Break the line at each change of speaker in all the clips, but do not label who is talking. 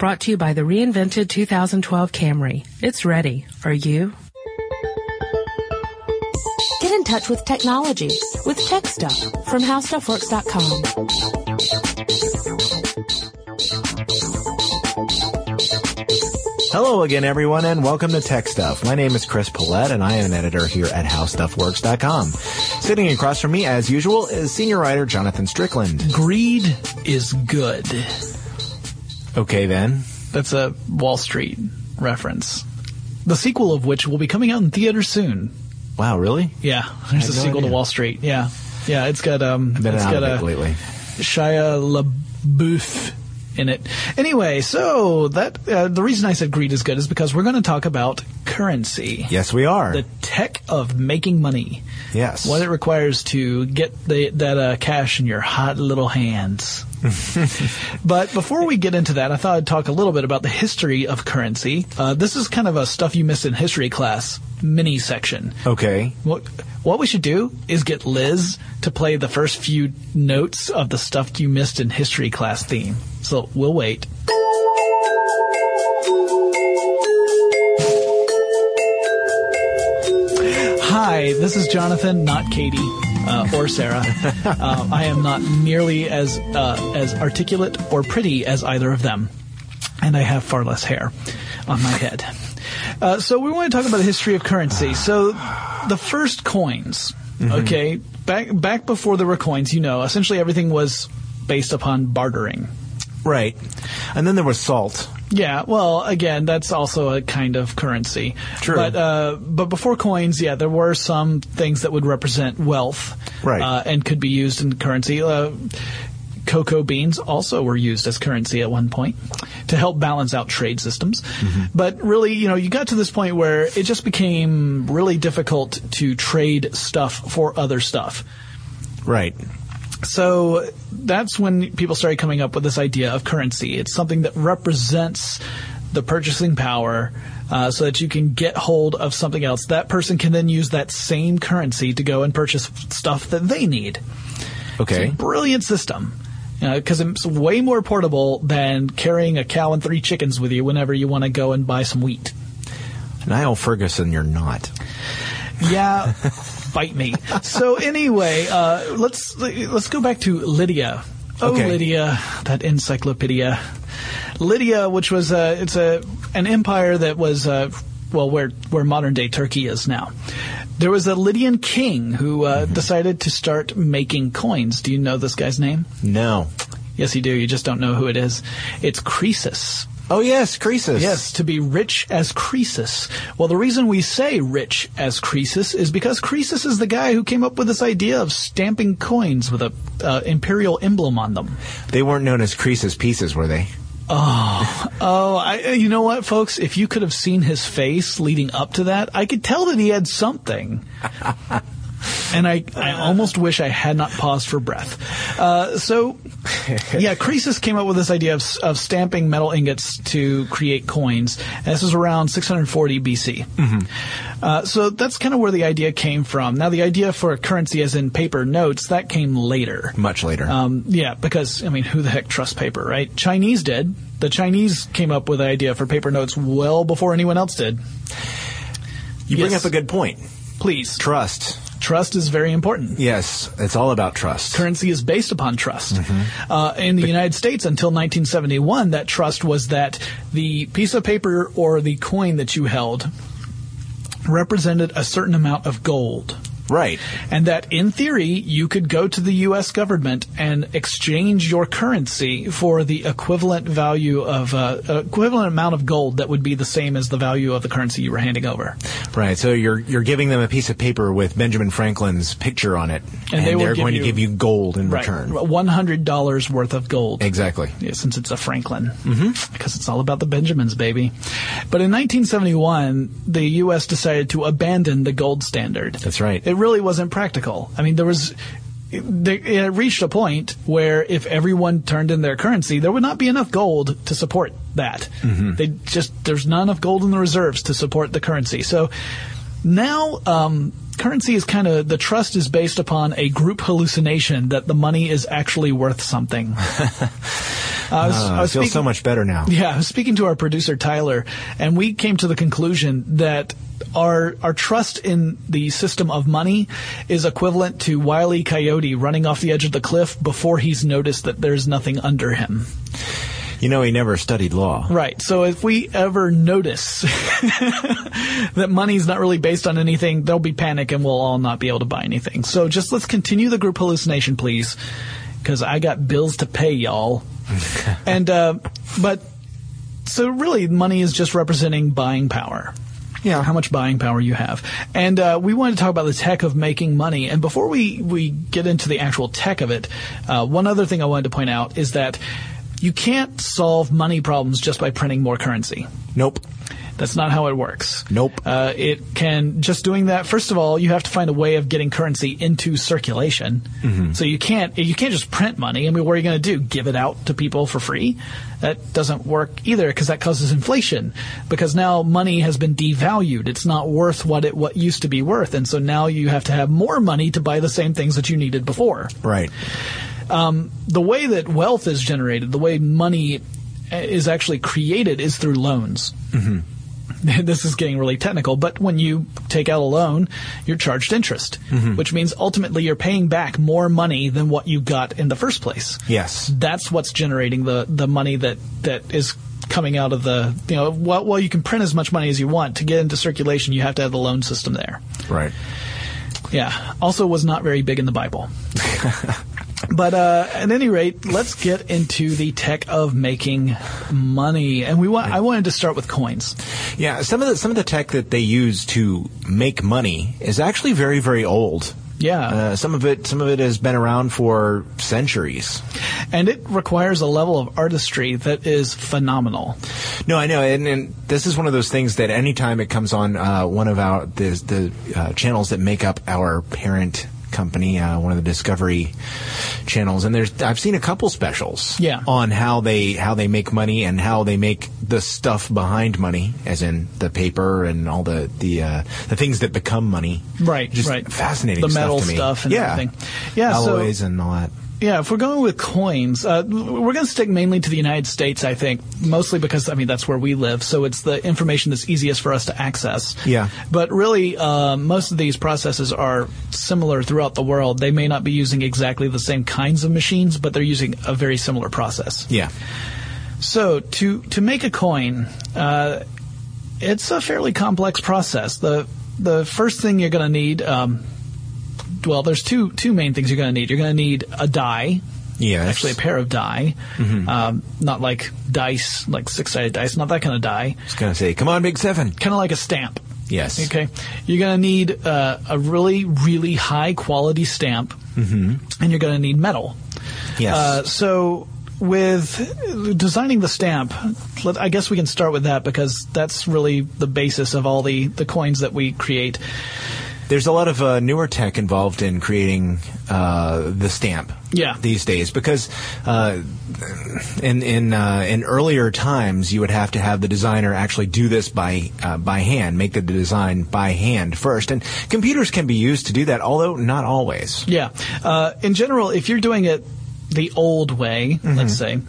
brought to you by the reinvented 2012 Camry. It's ready. Are you? Get in touch with technology with Tech Stuff from HowStuffWorks.com.
Hello again, everyone, and welcome to Tech Stuff. My name is Chris Pollette, and I am an editor here at HowStuffWorks.com. Sitting across from me, as usual, is senior writer Jonathan Strickland.
Greed is good.
Okay, then.
That's a Wall Street reference. The sequel of which will be coming out in theaters soon.
Wow, really?
Yeah, there's a
no
sequel
idea.
to Wall Street. Yeah, yeah. It's got um,
I've been
it's
out
got
of it
a
lately.
Shia LaBeouf in it. Anyway, so that uh, the reason I said greed is good is because we're going to talk about currency.
Yes, we are.
The tech of making money.
yes.
What it requires to get the, that uh, cash in your hot little hands. but before we get into that, I thought I'd talk a little bit about the history of currency. Uh, this is kind of a stuff you missed in history class mini section.
okay.
What, what we should do is get Liz to play the first few notes of the stuff you missed in history class theme. So we'll wait. Hi, this is Jonathan, not Katie uh, or Sarah. Uh, I am not nearly as uh, as articulate or pretty as either of them, and I have far less hair on my head. Uh, so we want to talk about the history of currency. So the first coins, okay, back back before there were coins, you know, essentially everything was based upon bartering.
Right. And then there was salt.
Yeah, well, again, that's also a kind of currency.
True.
But uh, but before coins, yeah, there were some things that would represent wealth,
Right.
Uh, and could be used in currency. Uh, cocoa beans also were used as currency at one point to help balance out trade systems.
Mm-hmm.
But really, you know, you got to this point where it just became really difficult to trade stuff for other stuff.
Right.
So that's when people started coming up with this idea of currency. It's something that represents the purchasing power uh, so that you can get hold of something else. That person can then use that same currency to go and purchase stuff that they need.
Okay.
It's a brilliant system. Because it's way more portable than carrying a cow and three chickens with you whenever you want to go and buy some wheat.
Niall Ferguson, you're not.
Yeah, fight me. So anyway, uh, let's let's go back to Lydia. Oh,
Okay.
Lydia, that encyclopedia. Lydia, which was a it's a an empire that was uh, well where where modern day Turkey is now. There was a Lydian king who uh, decided to start making coins. Do you know this guy's name?
No.
Yes, you do. You just don't know who it is. It's Croesus.
Oh, yes, Croesus.
Yes, to be rich as Croesus. Well, the reason we say rich as Croesus is because Croesus is the guy who came up with this idea of stamping coins with a uh, imperial emblem on them.
They weren't known as Croesus pieces, were they?
Oh, I, you know what, folks? If you could have seen his face leading up to that, I could tell that he had something. And I, I almost wish I had not paused for breath. Uh, so, yeah, Croesus came up with this idea of, of stamping metal ingots to create coins. And this was around 640 BC. Uh, so that's kind of where the idea came from. Now, the idea for a currency, as in paper notes, that came later.
Much later.
Um, yeah, because I mean, who the heck trusts paper, right? Chinese did. The Chinese came up with the idea for paper notes well before anyone else did.
you bring
yes.
up a good point.
Please,
Trust.
Trust is very important.
Yes, it's all about trust.
Currency is based upon trust. Uh, in the United States, until 1971, that trust was that the piece of paper or the coin that you held represented a certain amount of gold.
Right.
and that in theory you could go to the U.S. government and exchange your currency for the equivalent value of uh, equivalent amount of gold that would be the same as the value of the currency you were handing over.
Right. So you're you're giving them a piece of paper with Benjamin Franklin's picture on it, and,
they
they're going
you-
to give you gold in return.
one hundred dollars worth of gold.
Exactly.
Yeah, since it's a Franklin, mm-hmm. because it's all about the Benjamins, baby. But in 1971, the U.S. decided to abandon the gold standard.
That's right.
It really wasn't practical. I mean, there was. It reached a point where if everyone turned in their currency, there would not be enough gold to support that.
Mm-hmm.
They just there's not enough gold in the reserves to support the currency. So now um, currency is kind of the trust is based upon a group hallucination that the money is actually worth something. I was,
Uh,
I
feel
speaking-
so much better now.
Yeah, I was speaking to our producer Tyler, and we came to the conclusion that our our trust in the system of money is equivalent to Wile E. Coyote running off the edge of the cliff before he's noticed that there's nothing under him.
You know, he never studied law.
Right. So if we ever notice that money's not really based on anything, there'll be panic and we'll all not be able to buy anything. So just let's continue the group hallucination, please, because I got bills to pay, y'all. and uh, but so really, money is just representing buying power.
Yeah.
How much buying power you have. And uh, we wanted to talk about the tech of making money. And before we, we get into the actual tech of it, uh, one other thing I wanted to point out is that you can't solve money problems just by printing more currency.
Nope.
That's not how it works.
Nope.
Uh, it can just doing that. First of all, you have to find a way of getting currency into circulation.
Mm-hmm.
So you can't you can't just print money. I mean, what are you going to do? Give it out to people for free? That doesn't work either because that causes inflation. Because now money has been devalued. It's not worth what it what used to be worth, and so now you have to have more money to buy the same things that you needed before
Right.
the way that wealth is generated, the way money is actually created, is through loans. Mm-hmm. This is getting really technical, but when you take out a loan, you're charged interest, mm-hmm. which means ultimately you're paying back more money than what you got in the first place.
Yes.
That's what's generating the, the money that, that is coming out of the, you know, while, while you can print as much money as you want, to get into circulation, you have to have the loan system there.
Right.
Yeah. Also was not very big in the Bible. but uh, at any rate, let's get into the tech of making money. And we want I wanted to start with coins.
Yeah. Some of the some of the tech that they use to make money is actually very very old.
Yeah.
Uh, some of it some of it has been around for centuries.
And it requires a level of artistry that is phenomenal.
No, I know, and, and this is one of those things that anytime it comes on uh, one of our the the uh, channels that make up our parent company, uh, one of the Discovery channels, and there's I've seen a couple specials,
Yeah.
on how they how they make money and how they make the stuff behind money, as in the paper and all the the uh, the things that become money.
Right,
Just
right.
fascinating.
The
stuff
metal
to me.
stuff and
yeah.
everything. Yeah, so-
alloys and all that.
Yeah, if we're going with coins, uh, we're going to stick mainly to the United States, I think, mostly because, I mean, that's where we live, so it's the information that's easiest for us to access.
Yeah.
But really, uh, most of these processes are similar throughout the world. They may not be using exactly the same kinds of machines, but they're using a very similar process.
Yeah.
So to to make a coin, uh, it's a fairly complex process. the The first thing you're going to need, um, well, there's two two main things you're going to need. You're going to need a die,
Yes.
actually a pair of die, um, not like dice, like six sided dice, not that kind of die.
I was gonna say, come on, Big Seven.
Kind of like a stamp.
Yes.
Okay, you're going to need uh, a really, really high quality stamp, mm-hmm. and you're going to need metal.
Yes.
Uh, so with designing the stamp, let, I guess we can start with that because that's really the basis of all the, the coins that we create.
There's a lot of uh, newer tech involved in creating uh, the stamp.
Yeah.
These days, because uh, in in uh, in earlier times, you would have to have the designer actually do this by uh, by hand, make the design by hand first, and computers can be used to do that, although not always.
Yeah. Uh, in general, if you're doing it the old way, let's say,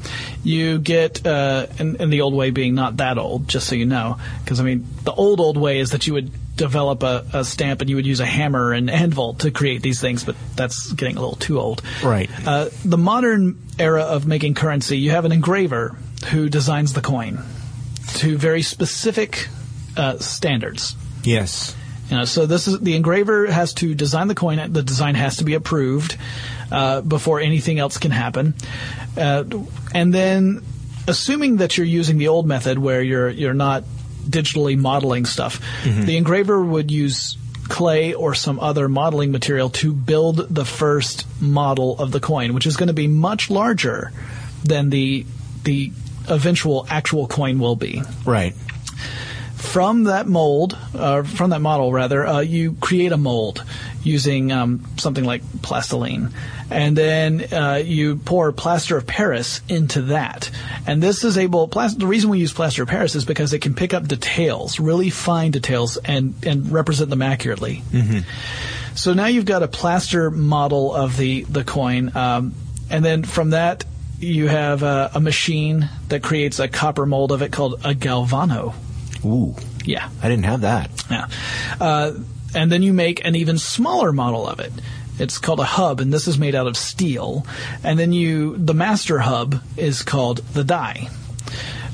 you get, uh, and, and the old way being not that old, just so you know, because I mean, the old, old way is that you would develop a, a stamp and you would use a hammer and anvil to create these things, but that's getting a little too old.
Right.
Uh, the modern era of making currency, you have an engraver who designs the coin to very specific uh, standards.
Yes.
You know, so this is the engraver has to design the coin. The design has to be approved uh, before anything else can happen, uh, and then assuming that you're using the old method where you're you're not digitally modeling stuff, the engraver would use clay or some other modeling material to build the first model of the coin, which is going to be much larger than the the eventual actual coin will be.
Right.
from that mold, uh, from that model rather, uh, you create a mold using um, something like plastiline, and then uh, you pour plaster of Paris into that. And this is able. Plas- the reason we use plaster of Paris is because it can pick up details, really fine details, and and represent them accurately. So now you've got a plaster model of the the coin, um, and then from that you have a, a machine that creates a copper mold of it called a galvano.
Ooh,
Yeah.
I didn't have that.
Yeah. Uh, and then you make an even smaller model of it. It's called a hub, and this is made out of steel. And then you, the master hub is called the die.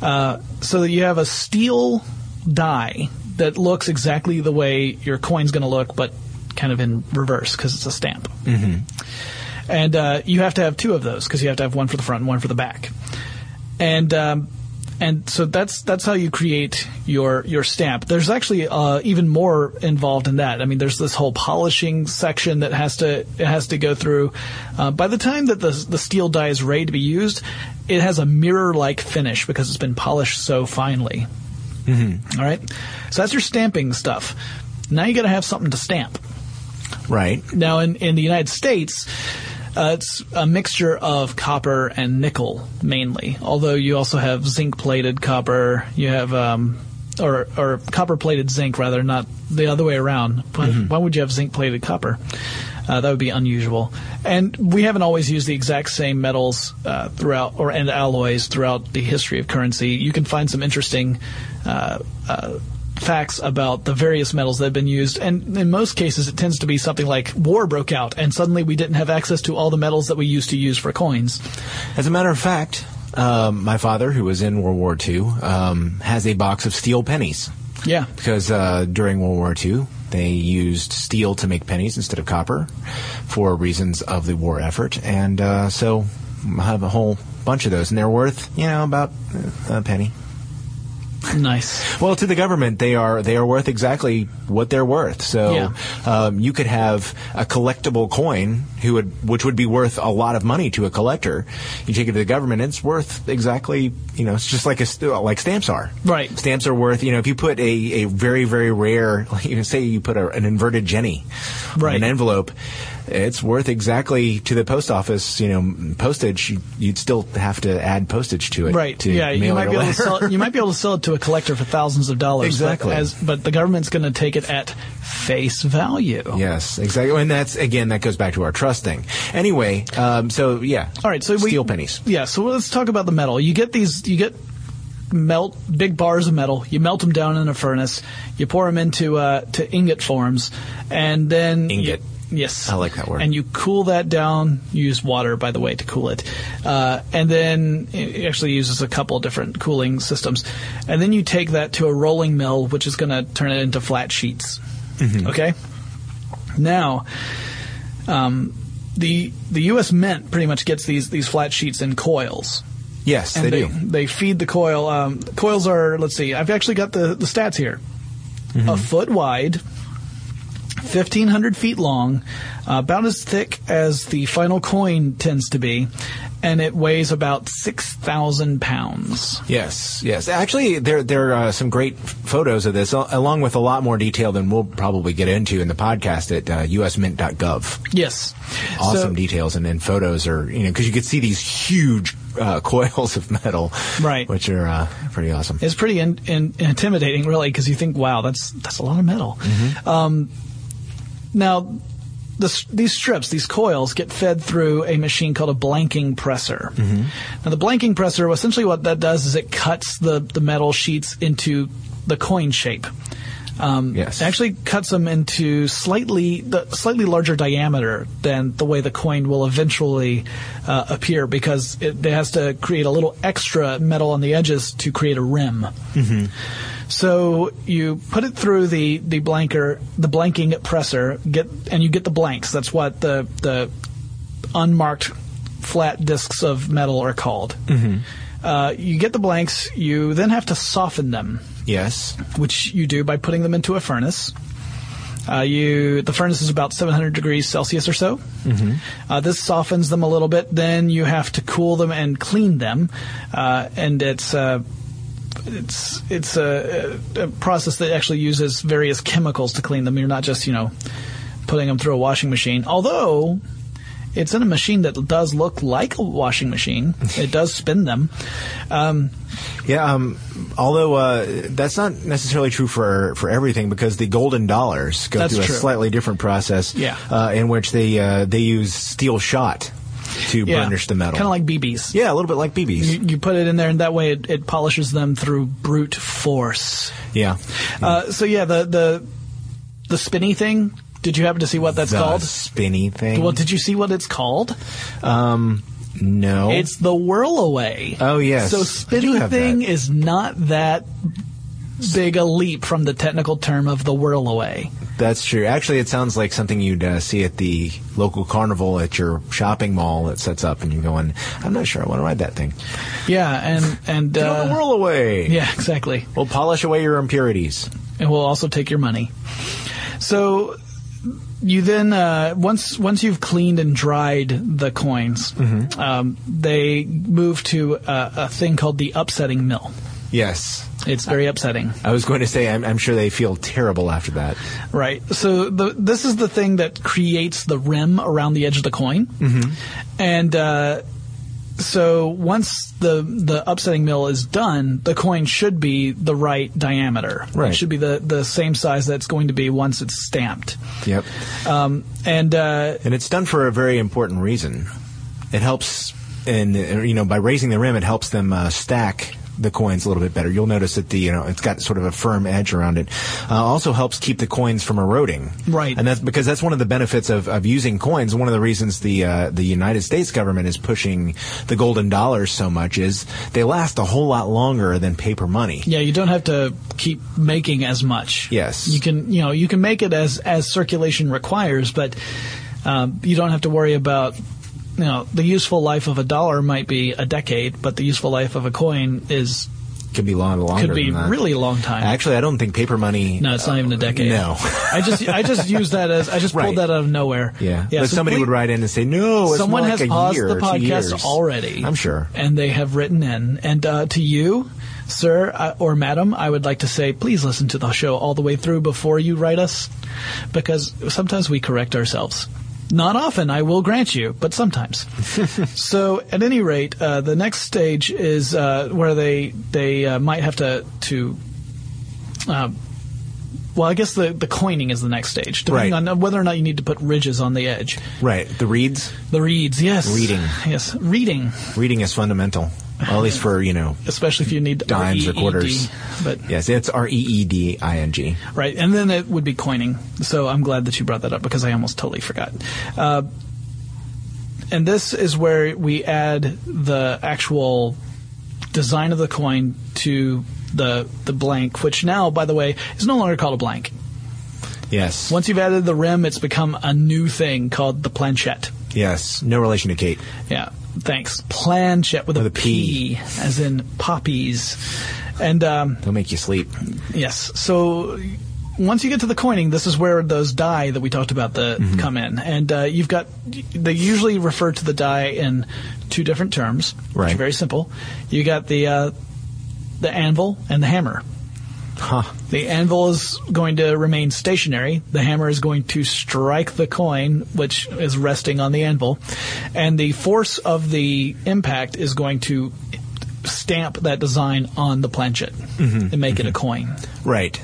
Uh, so that you have a steel die that looks exactly the way your coin's going to look, but kind of in reverse because it's a stamp. Mm-hmm. And uh, you have to have two of those because you have to have one for the front and one for the back. And um, and so that's that's how you create your your stamp. There's actually uh, even more involved in that. I mean, there's this whole polishing section that has to it has to go through. Uh, by the time that the the steel die is ready to be used, it has a mirror like finish because it's been polished so finely. Mm-hmm. right, so that's your stamping stuff. Now you got to have something to stamp.
Right.
Now, in, in the United States, uh, it's a mixture of copper and nickel mainly. Although you also have zinc plated copper, you have um, or or copper plated zinc rather, not the other way around. Why, why would you have zinc plated copper? Uh, that would be unusual. And we haven't always used the exact same metals uh, throughout, or and alloys throughout the history of currency. You can find some interesting uh, uh, facts about the various metals that have been used. And in most cases, it tends to be something like war broke out, and suddenly we didn't have access to all the metals that we used to use for coins.
As a matter of fact, um, my father, who was in World War II, um, has a box of steel pennies
Yeah.
because uh, during World War II they used steel to make pennies instead of copper for reasons of the war effort, and uh, so I have a whole bunch of those, and they're worth you know about a penny.
Nice.
Well, to the government, they are they are worth exactly what they're worth. So
Yeah.
um, you could have a collectible coin who would which would be worth a lot of money to a collector. You take it to the government, it's worth exactly you know it's just like a like stamps are.
Right.
Stamps are worth you know if you put a, a very very rare you know say you put a, an inverted Jenny
Right.
an envelope. It's worth exactly to the post office, you know, postage. you- You'd still have to add postage to it,
Right.
To
Yeah. You might be able to sell. You might be able to sell it to a collector for thousands of dollars.
Exactly.
But, as, but the government's going to take it at face value.
Yes, exactly. And that's again that goes back to our trust thing. Anyway, um, so yeah.
All right, so we,
steel pennies.
Yeah, so let's talk about the metal. You get these, you get melt big bars of metal. You melt them down in a furnace. You pour them into uh, to ingot forms, and then you-
Ingot.
Yes,
I like that word.
And you cool that down. You use water, by the way, to cool it, uh, and then it actually uses a couple different cooling systems. And then you take that to a rolling mill, which is going to turn it into flat sheets.
Mm-hmm.
Okay. Now, um, the the U.S. Mint pretty much gets these these flat sheets in coils.
Yes, they,
they,
do.
they feed the coil. Um, coils are, let's see, I've actually got the, the stats here.
Mm-hmm.
A foot wide, 1,500 feet long, uh, about as thick as the final coin tends to be, and it weighs about 6,000 pounds.
Yes, yes. Actually, there there are uh, some great photos of this, along with a lot more detail than we'll probably get into in the podcast at uh, usmint.gov.
Yes.
Awesome
So-
details, and then photos are you know because you could see these huge uh, coils of metal,
Right.
Which are uh, pretty awesome.
It's pretty in, in, intimidating, really, because you think, "Wow, that's that's a lot of metal." Um, now, the, these strips, these coils, get fed through a machine called a blanking presser. Now, the blanking presser, essentially, what that does is it cuts the the metal sheets into the coin shape. Um,
Yes.
It actually cuts them into slightly the slightly larger diameter than the way the coin will eventually uh, appear because it, it has to create a little extra metal on the edges to create a rim. So you put it through the the blanker, the blanking presser, get and you get the blanks. That's what the the unmarked flat discs of metal are called. Uh, you get the blanks. You then have to soften them
Yes,
which you do by putting them into a furnace. Uh, you the furnace is about 700 degrees Celsius or so. Mm-hmm. Uh, this softens them a little bit. Then you have to cool them and clean them, uh, and it's uh, it's it's a, a process that actually uses various chemicals to clean them. You're not just you know putting them through a washing machine, although. It's in a machine that does look like a washing machine. It does spin them. Um,
yeah. Um, although uh, that's not necessarily true for for everything because the golden dollars go through
true.
a slightly different process.
Yeah.
uh, in which they uh, they use steel shot. To burnish the metal.
Kind of like BBs.
yeah, a little bit like BBs.
You, you put it in there, and that way it, it polishes them through brute force.
yeah.
Uh, so yeah, the the the spinny thing. Did you happen to see what that's
the
called?
spinny thing.
Well, did you see what it's called?
no.
It's the whirl away.
Oh, yes.
So
I do
spinning
have
thing
that.
is not that big a leap from the technical term of the whirl away.
That's true. Actually, it sounds like something you'd uh, see at the local carnival at your shopping mall that sets up, and you're going, "I'm not sure I want to ride that thing."
Yeah, and and
Get on the
uh,
whirl away.
yeah, exactly.
We'll polish away your impurities.
and we'll also take your money. So you then uh, once once you've cleaned and dried the coins,
Mm-hmm.
um, they move to a, a thing called the upsetting mill.
Yes.
It's very upsetting,
I was going to say, I'm, I'm sure they feel terrible after that.
right? So the, this is the thing that creates the rim around the edge of the coin,
Mm-hmm.
and uh, so once the the upsetting mill is done, the coin should be the right diameter.
Right.
It should be the the same size that it's going to be once it's stamped.
Yep.
Um, and uh,
And it's done for a very important reason. It helps, and you know, by raising the rim, it helps them uh, stack the coins a little bit better. You'll notice that the you know it's got sort of a firm edge around it. Uh, also helps keep the coins from eroding.
Right.
And that's because that's one of the benefits of, of using coins. One of the reasons the uh, the United States government is pushing the golden dollars so much is they last a whole lot longer than paper money.
Yeah, you don't have to keep making as much.
Yes.
you can. You know, you can make it as as circulation requires, but um, you don't have to worry about. You know, the useful life of a dollar might be a decade, but the useful life of a coin is
Could be long longer.
could be really long time.
Actually, I don't think paper money.
no, it's not even a decade.
No.
I just I just used that as I just
Right.
pulled that out of nowhere.
Yeah,
yeah.
but
so
somebody
please-
would write in and say, "No, it's
Someone has
like a
paused the podcast already.
I'm sure.
And they have written in. And uh, to you, sir uh, or madam, I would like to say, please listen to the show all the way through before you write us, because sometimes we correct ourselves. Not often, I will grant you, but sometimes. so, at any rate, uh, the next stage is uh, where they they uh, might have to to. Uh, well, I guess the, the coining is the next stage, depending
Right.
on whether or not you need to put ridges on the edge.
Right, the reeds.
The reeds, yes.
Reading.
Yes, reading,
Reading is fundamental, well, at least for you know.
especially if you need
Dimes or quarters.
But
Yes, it's R E E D I N G.
right, and then it would be coining. So I'm glad that you brought that up because I almost totally forgot. Uh, and this is where we add the actual design of the coin to the the blank, which now, by the way, is no longer called a blank.
Yes.
Once you've added the rim, it's become a new thing called the planchette.
Yes. No relation to Kate.
Yeah, thanks. Planchette with,
With
a
a P.
P, as in poppies. And um,
They'll make you sleep.
yes, so once you get to the coining, this is where those die that we talked about the
Mm-hmm.
come in, and uh, you've got they usually refer to the die in two different terms, which
Right.
are very simple. You got the uh, the anvil and the hammer.
Huh.
The anvil is going to remain stationary. The hammer is going to strike the coin, which is resting on the anvil. And the force of the impact is going to stamp that design on the planchette and make it a coin.
Right.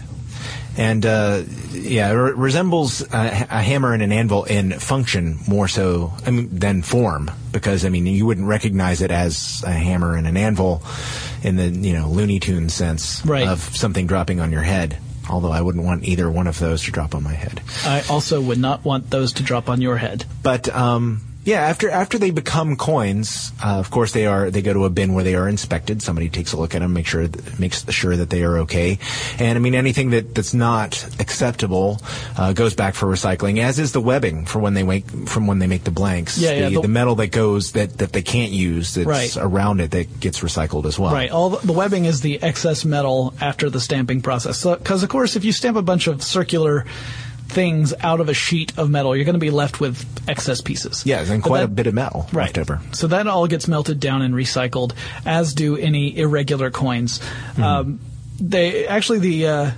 And uh, yeah, it re- resembles uh, a hammer and an anvil in function more so I mean, than form, because I mean you wouldn't recognize it as a hammer and an anvil in the you know Looney Tunes sense
Right.
of something dropping on your head. Although I wouldn't want either one of those to drop on my head.
I also would not want those to drop on your head.
But um, yeah, after after they become coins, uh, of course they are they go to a bin where they are inspected. Somebody takes a look at them, make sure makes sure that they are okay. And I mean anything that, that's not acceptable uh, goes back for recycling. As is the webbing for when they make from when they make the blanks.
Yeah, yeah,
the,
the-
the metal that goes that, that they can't use that's
Right.
around it that gets recycled as well.
Right. All the, the webbing is the excess metal after the stamping process. Because of course, if you stamp a bunch of circular things out of a sheet of metal, you're going to be left with excess pieces.
Yeah, and quite
that-
a bit of metal
Right.
left over.
So that all gets melted down and recycled, as do any irregular coins. Um, they actually the uh,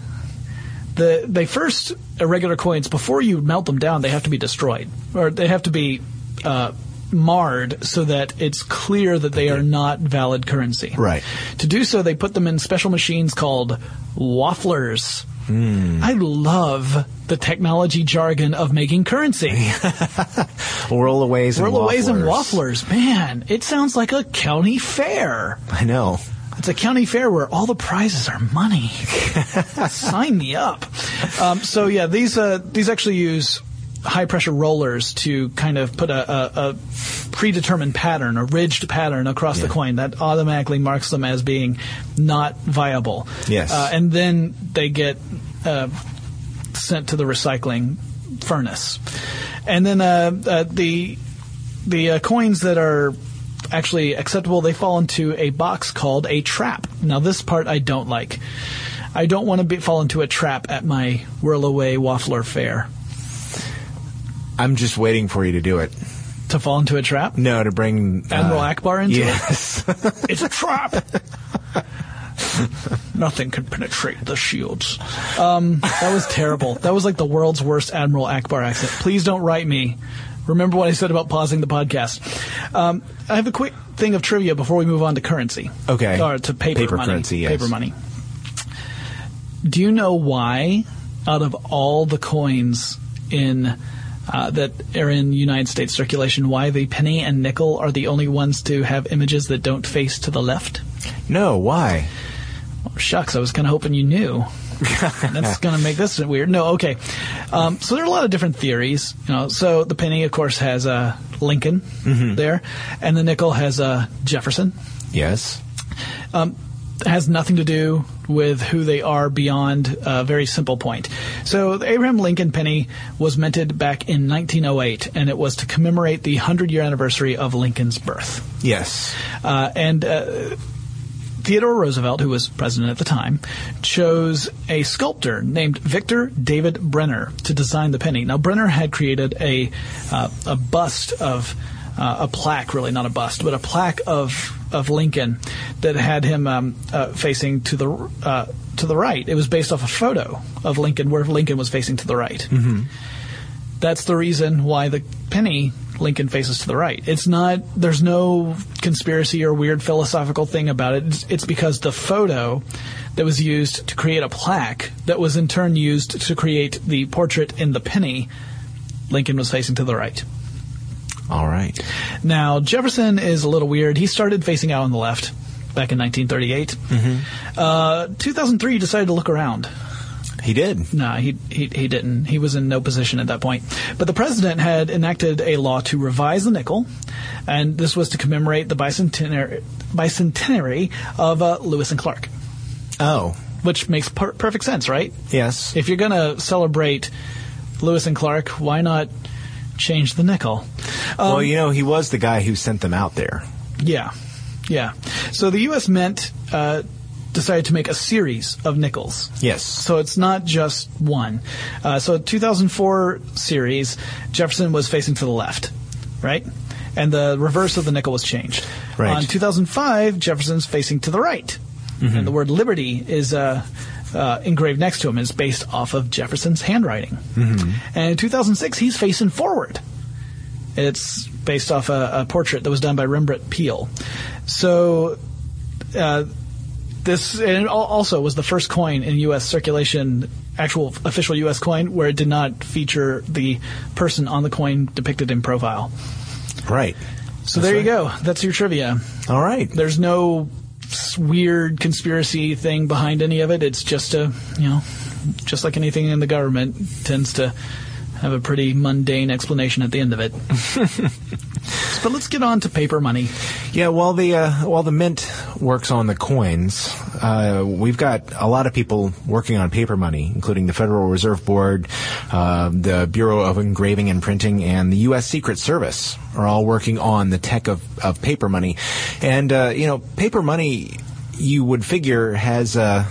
the they first irregular coins before you melt them down, they have to be destroyed or they have to be. Uh, marred so that it's clear that they are not valid currency.
Right.
To do so, they put them in special machines called wafflers. I love the technology jargon of making currency.
Rollaways and
Rollaways and
wafflers.
wafflers. Man, it sounds like a county fair.
I know.
It's a county fair where all the prizes are money. Sign me up. Um, so yeah, these uh, these actually use high pressure rollers to kind of put a, a, a predetermined pattern, a ridged pattern across the coin that automatically marks them as being not viable.
Yes.
Uh, and then they get uh, sent to the recycling furnace. And then uh, uh, the the uh, coins that are actually acceptable, they fall into a box called a trap. Now, this part I don't like. I don't want to be, fall into a trap at my Whirlaway Waffler Fair.
I'm just waiting for you to do it.
To fall into a trap?
No, to bring
Admiral
uh,
Ackbar into it?
yes.
It's a trap! Nothing can penetrate the shields. Um, that was terrible. That was like the world's worst Admiral Ackbar accent. Please don't write me. Remember what I said about pausing the podcast. Um, I have a quick thing of trivia before we move on to currency.
Okay.
Or to paper,
Paper
money.
currency, yes.
Paper money. Do you know why, out of all the coins in uh, that are in United States circulation, why the penny and nickel are the only ones to have images that don't face to the left?
no, why?
Oh, shucks, I was kind of hoping you knew. That's going to make this weird. No, okay. Um, so there are a lot of different theories. You know, so the penny, of course, has uh, Lincoln there, and the nickel has uh, Jefferson.
Yes.
It has nothing to do with who they are beyond a very simple point. So the Abraham Lincoln penny was minted back in 1908, and it was to commemorate the 100-year anniversary of Lincoln's birth.
Yes.
Uh, and uh, Theodore Roosevelt, who was president at the time, chose a sculptor named Victor David Brenner to design the penny. Now, Brenner had created a uh, a bust of uh, a plaque, really not a bust, but a plaque of of Lincoln that had him um, uh, facing to the uh, to the right. It was based off a photo of Lincoln where Lincoln was facing to the right that's the reason why the penny Lincoln faces to the right. It's not, there's no conspiracy or weird philosophical thing about it. It's, it's because the photo that was used to create a plaque that was in turn used to create the portrait in the penny, Lincoln was facing to the right.
All right.
Now, Jefferson is a little weird. He started facing out on the left back in 1938. Uh, 2003, he decided to look around.
He did.
No, he, he he didn't. He was in no position at that point. But the president had enacted a law to revise the nickel, and this was to commemorate the bicentenary, bicentenary of uh, Lewis and Clark,
Oh,
which makes per- perfect sense, right?
yes.
If you're going to celebrate Lewis and Clark, why not change the nickel?
well, you know, he was the guy who sent them out there.
Yeah, yeah. So the U.S. Mint uh, decided to make a series of nickels.
Yes.
So it's not just one. Uh, so 2004 series, Jefferson was facing to the left, right? And the reverse of the nickel was changed.
Right.
On 2005, Jefferson's facing to the right. And the word liberty is uh, uh, engraved next to him. is based off of Jefferson's handwriting. And in 2006, he's facing forward. It's based off a, a portrait that was done by Rembrandt Peale. So uh, this and it also was the first coin in U.S. circulation, actual official U.S. coin, where it did not feature the person on the coin depicted in profile.
Right.
So
That's
there you go. That's your trivia.
All right.
There's no weird conspiracy thing behind any of it. It's just a, you know, just like anything in the government tends to have a pretty mundane explanation at the end of it. but let's get on to paper money.
Yeah, while the uh, while the mint works on the coins, uh, we've got a lot of people working on paper money, including the Federal Reserve Board, uh, the Bureau of Engraving and Printing, and the U.S. Secret Service are all working on the tech of, of paper money. And uh, you know, paper money, you would figure has. Uh,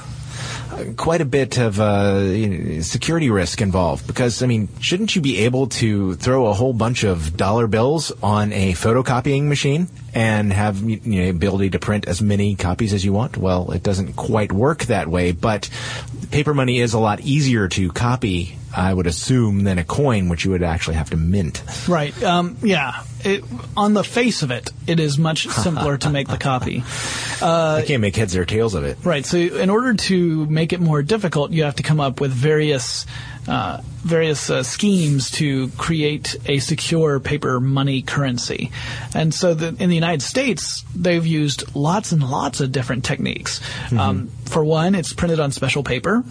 quite a bit of uh, security risk involved because I mean, shouldn't you be able to throw a whole bunch of dollar bills on a photocopying machine and have you know ability to print as many copies as you want. Well, it doesn't quite work that way, but paper money is a lot easier to copy, I would assume, than a coin, which you would actually have to mint.
Right. Um, yeah. It, on the face of it, it is much simpler to make the copy.
I can't make heads or tails of it.
Right. So, in order to make it more difficult, you have to come up with various uh, various uh, schemes to create a secure paper money currency. And so, the, in the United States, they've used lots and lots of different techniques. Um, for one, it's printed on special paper.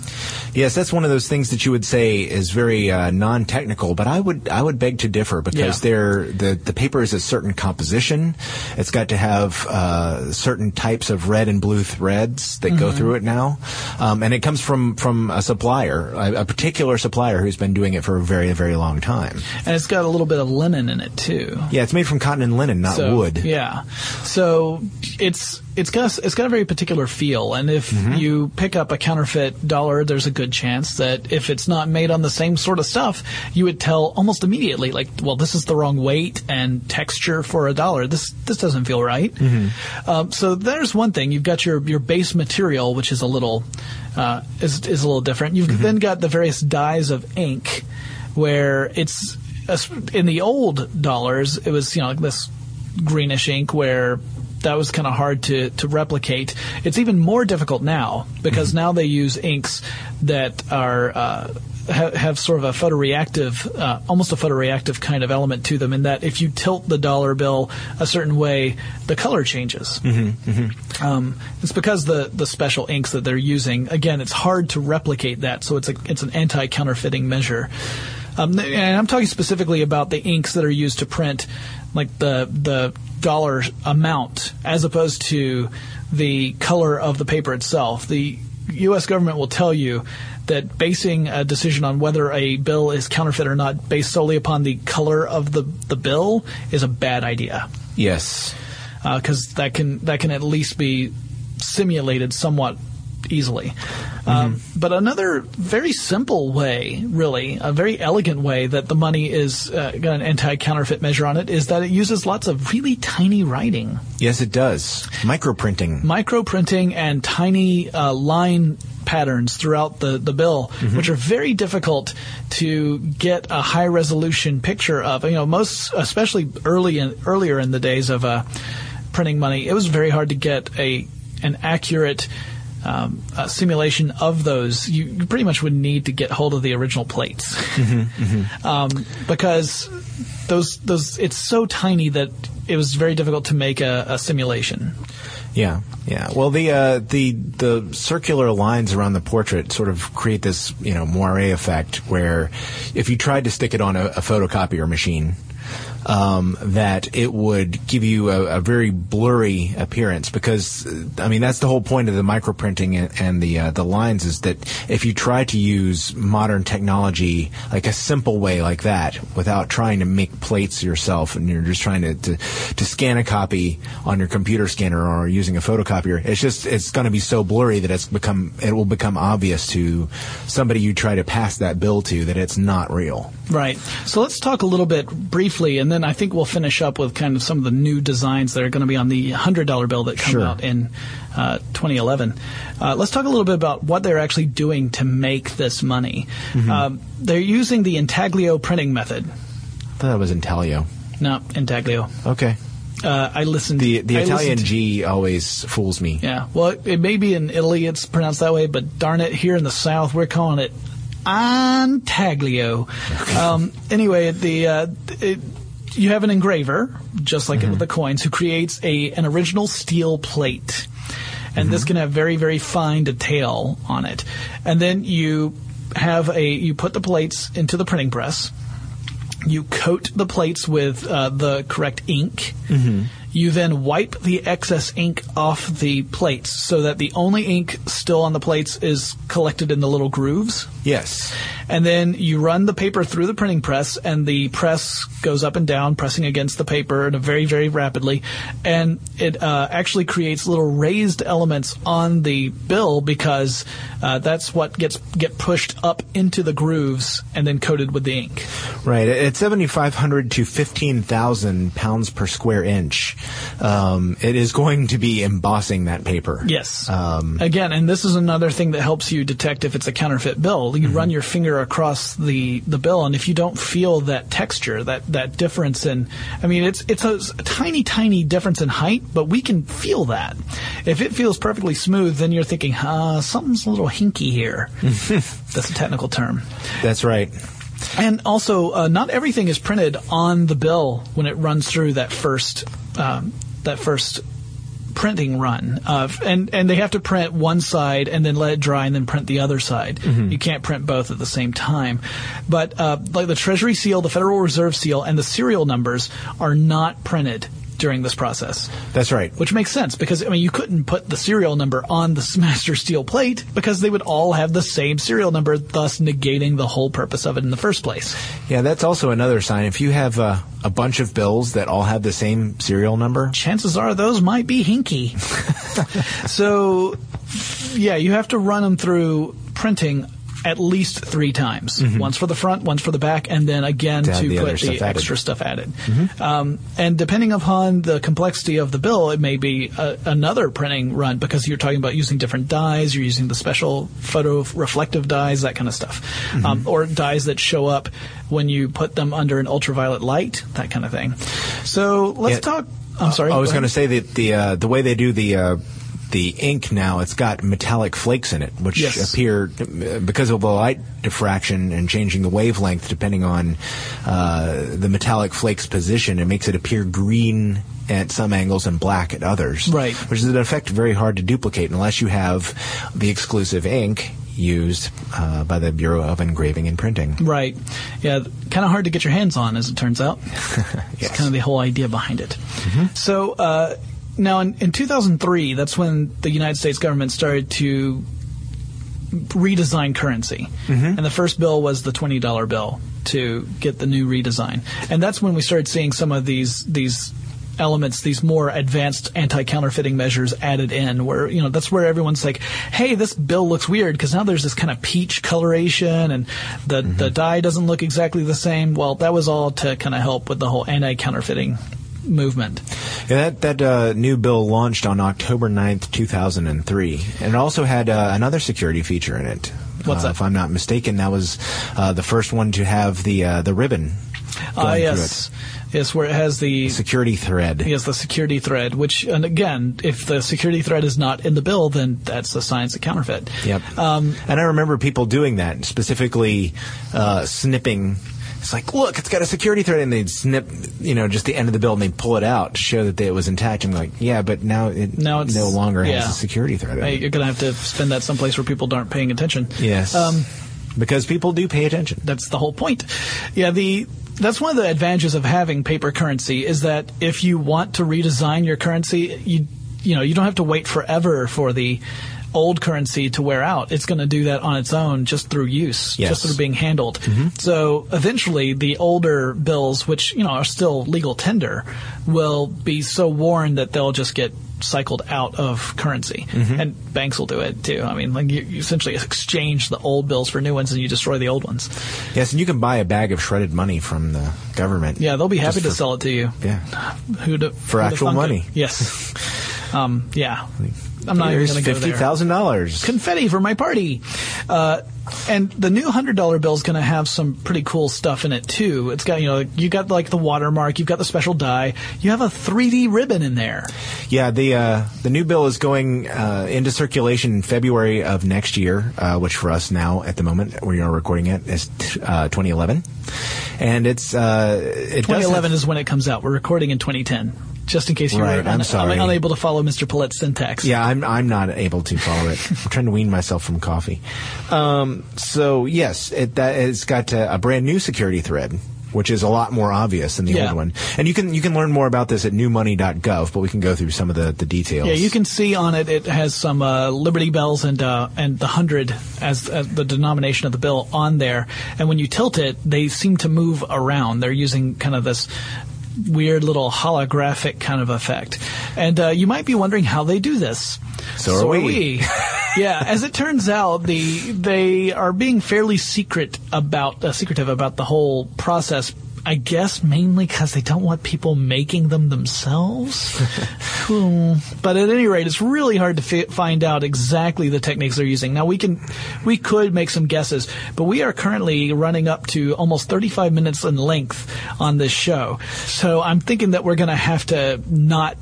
Yes, that's one of those things that you would say is very uh, non-technical, but I would I would beg to differ because
Yeah.
they're, the the paper is a certain composition. It's got to have uh, certain types of red and blue threads that go through it now, um, and it comes from from a supplier, a, a particular supplier who's been doing it for a very very long time.
And it's got a little bit of linen in it, too.
Yeah, it's made from cotton and linen, not
so,
wood.
Yeah. So it's it's got a, it's got a very particular feel, and if
Mm-hmm.
you pick up a counterfeit dollar, there's a good chance that if it's not made on the same sort of stuff, you would tell almost immediately, like, well, this is the wrong weight and texture for a dollar. This this doesn't feel right.
Mm-hmm.
Um, so there's one thing. You've got your your base material, which is a little uh, is is a little different. You've
Mm-hmm.
then got the various dyes of ink, where it's in the old dollars, it was you know like this greenish ink where that was kind of hard to, to replicate. It's even more difficult now because now they use inks that are uh, ha- have sort of a photoreactive, uh, almost a photoreactive kind of element to them. In that if you tilt the dollar bill a certain way, the color changes. Um, it's because the the special inks that they're using. Again, it's hard to replicate that, so it's a it's an anti counterfeiting measure. Um, and I'm talking specifically about the inks that are used to print, like the the dollar amount, as opposed to the color of the paper itself. The U.S. government will tell you that basing a decision on whether a bill is counterfeit or not based solely upon the color of the the bill is a bad idea
Yes.
Uh, because that can that can at least be simulated somewhat easily. Um, but another very simple way, really, a very elegant way that the money is uh, got an anti-counterfeit measure on it is that it uses lots of really tiny writing,
Yes, it does. Microprinting.
micro printing, and tiny uh, line patterns throughout the, the bill, which are very difficult to get a high resolution picture of. You know, most, especially early in, earlier in the days of uh, printing money, it was very hard to get a an accurate um, uh, simulation of those. You, you pretty much would need to get hold of the original plates um, because those those it's so tiny that it was very difficult to make a, a simulation.
Yeah, yeah. Well, the uh, the the circular lines around the portrait sort of create this you know moire effect where if you tried to stick it on a, a photocopier machine. Um, that it would give you a, a very blurry appearance because I mean that's the whole point of the microprinting and, and the uh, the lines is that if you try to use modern technology like a simple way like that without trying to make plates yourself and you're just trying to, to, to scan a copy on your computer scanner or using a photocopier it's just it's going to be so blurry that it's become it will become obvious to somebody you try to pass that bill to that it's not real
Right. So let's talk a little bit briefly, and then I think we'll finish up with kind of some of the new designs that are going to be on the $100 bill that come
Sure.
out in uh, 2011. Uh, let's talk a little bit about what they're actually doing to make this money.
Mm-hmm.
Um, they're using the intaglio printing method.
I thought that was intaglio
No, intaglio.
okay
Uh, I listened.
the the
I
Italian G always fools me
Yeah. Well, it may be in Italy it's pronounced that way, but darn it, here in the South we're calling it Antaglio. Um, anyway, the uh, it, you have an engraver, just like with the coins, who creates a an original steel plate, and this can have very very fine detail on it, and then you have a you put the plates into the printing press. You coat the plates with uh, the correct ink. You then wipe the excess ink off the plates so that the only ink still on the plates is collected in the little grooves.
Yes
and then you run the paper through the printing press, and the press goes up and down, pressing against the paper in very, very rapidly, and it uh, actually creates little raised elements on the bill because uh, that's what gets get pushed up into the grooves and then coated with the ink.
Right. At 7,500 to 15,000 pounds per square inch, um, it is going to be embossing that paper.
Yes. Um, Again, and this is another thing that helps you detect if it's a counterfeit bill. You mm-hmm. run your finger across the, the bill, and if you don't feel that texture, that, that difference in, I mean, it's it's a, a tiny, tiny difference in height, but we can feel that. If it feels perfectly smooth, then you're thinking, uh, something's a little hinky here. That's a technical term.
That's right.
And also, uh, not everything is printed on the bill when it runs through that first um, that first printing run, uh, and and they have to print one side and then let it dry and then print the other side. Mm-hmm. You can't print both at the same time. But uh, like the Treasury seal, the Federal Reserve seal, and the serial numbers are not printed during this process.
That's right.
Which makes sense because I mean you couldn't put the serial number on the master steel plate because they would all have the same serial number, thus negating the whole purpose of it in the first place.
Yeah, that's also another sign. If you have uh, a bunch of bills that all have the same serial number,
chances are those might be hinky. so, yeah, you have to run them through printing at least three times. Mm-hmm. Once for the front, once for the back, and then again to, to the put the extra stuff added. Mm-hmm. Um, and depending upon the complexity of the bill, it may be a, another printing run because you're talking about using different dyes, you're using the special photo reflective dyes, that kind of stuff, mm-hmm. um, or dyes that show up when you put them under an ultraviolet light, that kind of thing. So let's yeah. talk. I'm sorry.
I was going to say that the uh, the way they do the uh, the ink now, it's got metallic flakes in it, which yes. appear because of the light diffraction and changing the wavelength depending on uh, the metallic flake's position. It makes it appear green at some angles and black at others.
Right.
Which is an effect very hard to duplicate unless you have the exclusive ink used uh, by the Bureau of Engraving and Printing.
Right. Yeah, kind of hard to get your hands on, as it turns out. yes. It's kind of the whole idea behind it. Mm-hmm. So, uh, now, in, in 2003, that's when the United States government started to redesign currency. Mm-hmm. And the first bill was the $20 bill to get the new redesign. And that's when we started seeing some of these these elements, these more advanced anti-counterfeiting measures added in where, you know, that's where everyone's like, hey, this bill looks weird because now there's this kind of peach coloration and the, mm-hmm. the die doesn't look exactly the same. Well, that was all to kind of help with the whole anti-counterfeiting movement.
Yeah, that that uh, new bill launched on October 9th, 2003. And it also had uh, another security feature in it.
What's
uh,
that?
If I'm not mistaken, that was uh, the first one to have the uh, the ribbon.
Ah, yes. Yes, where it has the
security thread.
Yes, the security thread. Which, and again, if the security thread is not in the bill, then that's a science of counterfeit.
Yep. Um, and I remember people doing that, specifically uh, snipping it's like, look, it's got a security thread, and they'd snip, you know, just the end of the bill, and they'd pull it out to show that it was intact. I'm like, yeah, but now it now it's, no longer yeah. has a security thread.
Hey, you're gonna have to spend that someplace where people aren't paying attention.
Yes. Um, because people do pay attention.
That's the whole point. Yeah, the that's one of the advantages of having paper currency is that if you want to redesign your currency, you you know you don't have to wait forever for the old currency to wear out. It's going to do that on its own just through use, yes. just through being handled. Mm-hmm. So eventually the older bills, which, you know, are still legal tender, will be so worn that they'll just get cycled out of currency. Mm-hmm. And banks will do it too. I mean, like you, you, essentially exchange the old bills for new ones and you destroy the old ones.
Yes, and you can buy a bag of shredded money from the government.
Yeah, they'll be happy to sell it to you.
Yeah.
Who
for actual money. It?
Yes. um, yeah. I'm not Here's even going to go there.
$50,000.
Confetti for my party. Uh, and the new hundred dollar bill is going to have some pretty cool stuff in it too. It's got you know you got like the watermark, you've got the special die, you have a 3D ribbon in there.
Yeah, the uh, the new bill is going uh, into circulation in February of next year, uh, which for us now at the moment we are recording it is t- uh, 2011, and it's uh, it
2011 have, is when it comes out. We're recording in 2010 just in case you
right,
were un-
sorry.
unable to follow Mr. Pollette's syntax.
Yeah, I'm I'm not able to follow it. I'm trying to wean myself from coffee. Um, so yes, it that it's got a, a brand new security thread. which is a lot more obvious than the
Yeah.
old one. And you can you can learn more about this at newmoney.gov, but we can go through some of the, the details.
Yeah, you can see on it. It has some uh, Liberty bells and uh, and the hundred as, as the denomination of the bill on there. And when you tilt it, they seem to move around. They're using kind of this weird little holographic kind of effect. And uh, you might be wondering how they do this.
So are we.
yeah, as it turns out, the they are being fairly secret about uh, secretive about the whole process. I guess mainly because they don't want people making them themselves. But at any rate, it's really hard to fi- find out exactly the techniques they're using. Now we can, we could make some guesses, but we are currently running up to almost 35 minutes in length on this show. So I'm thinking that we're going to have to not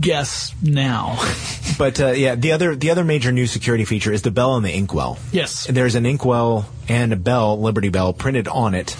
guess now.
But uh, yeah, the other the other major new security feature is the bell and the inkwell.
Yes.
there's an inkwell and a bell, Liberty Bell, printed on it.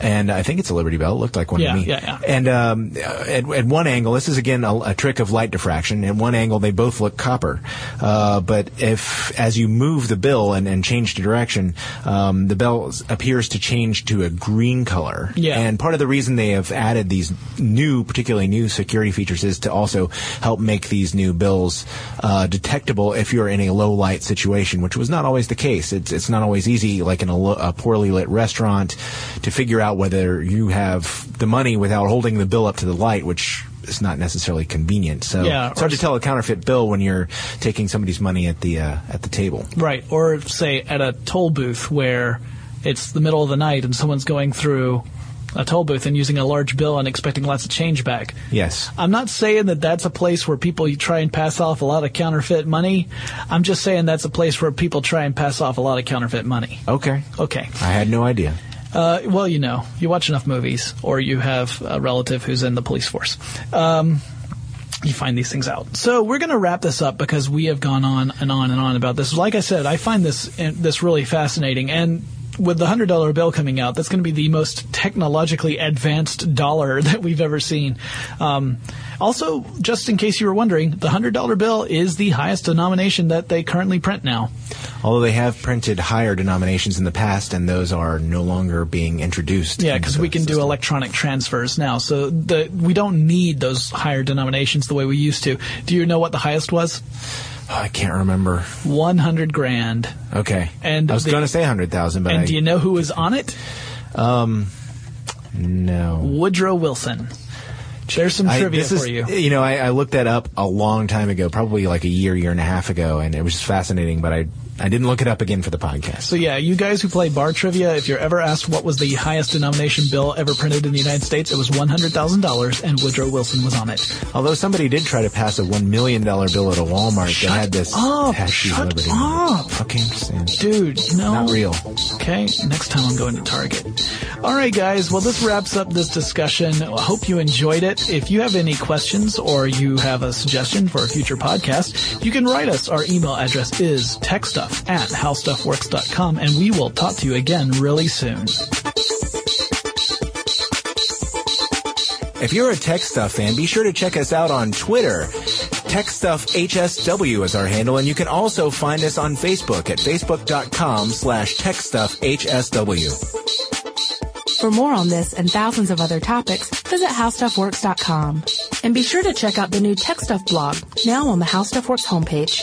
And I think it's a Liberty Bell. It looked like one
Yeah,
to me.
yeah, yeah.
And um, at, at one angle, this is again a, a trick of light diffraction. At one angle, they both look copper. Uh, but if as you move the bill and, and change the direction, um, the bell appears to change to a green color.
Yeah.
And part of the reason they have added these new, particularly new security features is to also help make these new bills uh, detectable if you're in a low light situation, which was not always the case. It's it's not always easy, like in a, lo- a poorly lit restaurant, to figure out whether you have the money without holding the bill up to the light, which is not necessarily convenient. So
Yeah,
it's hard to tell a counterfeit bill when you're taking somebody's money at the uh, at the table.
Right. Or say at a toll booth where it's the middle of the night and someone's going through a toll booth and using a large bill and expecting lots of change back.
Yes.
I'm not saying that that's a place where people try and pass off a lot of counterfeit money. I'm just saying that's a place where people try and pass off a lot of counterfeit money.
Okay.
Okay.
I had no idea.
Uh, well, you know, you watch enough movies, or you have a relative who's in the police force. Um, you find these things out. So we're going to wrap this up because we have gone on and on and on about this. Like I said, I find this this really fascinating, and with the hundred dollar bill coming out, that's going to be the most technologically advanced dollar that we've ever seen. Um, also, just in case you were wondering, the hundred dollar bill is the highest denomination that they currently print now.
Although they have printed higher denominations in the past, and those are no longer being introduced.
Yeah, because we can do electronic transfers now, so the we don't need those higher denominations the way we used to. Do you know what the highest was?
Oh, I can't remember.
One hundred grand.
Okay.
And
I was
the-
going to say hundred thousand, but
And
I
do you know who was on it?
Um, no.
Woodrow Wilson. There's some
I-
trivia
is-
for you.
You know, I, I looked that up a long time ago, probably like a year, year and a half ago, and it was just fascinating. But I, I didn't look it up again for the podcast.
So yeah, you guys who play bar trivia, if you're ever asked what was the highest denomination bill ever printed in the United States, it was one hundred thousand dollars, and Woodrow Wilson was on it.
Although somebody did try to pass a one million dollar bill at a Walmart that had this
up,
tattoo
shut
Liberty
up.
Okay, I'm just saying.
Dude, no.
Not real.
Okay, next time I'm going to Target. All right, guys. Well, this wraps up this discussion. I hope you enjoyed it. If you have any questions or you have a suggestion for a future podcast, you can write us. Our email address is techstuff at howstuffworks.com, and we will talk to you again really soon.
If you're a Tech Stuff fan, be sure to check us out on Twitter. Tech Stuff HSW is our handle, and you can also find us on Facebook at facebook.com slash techstuffhsw.
For more on this and thousands of other topics, visit howstuffworks.com. And be sure to check out the new Tech Stuff blog, now on the How Stuff Works homepage.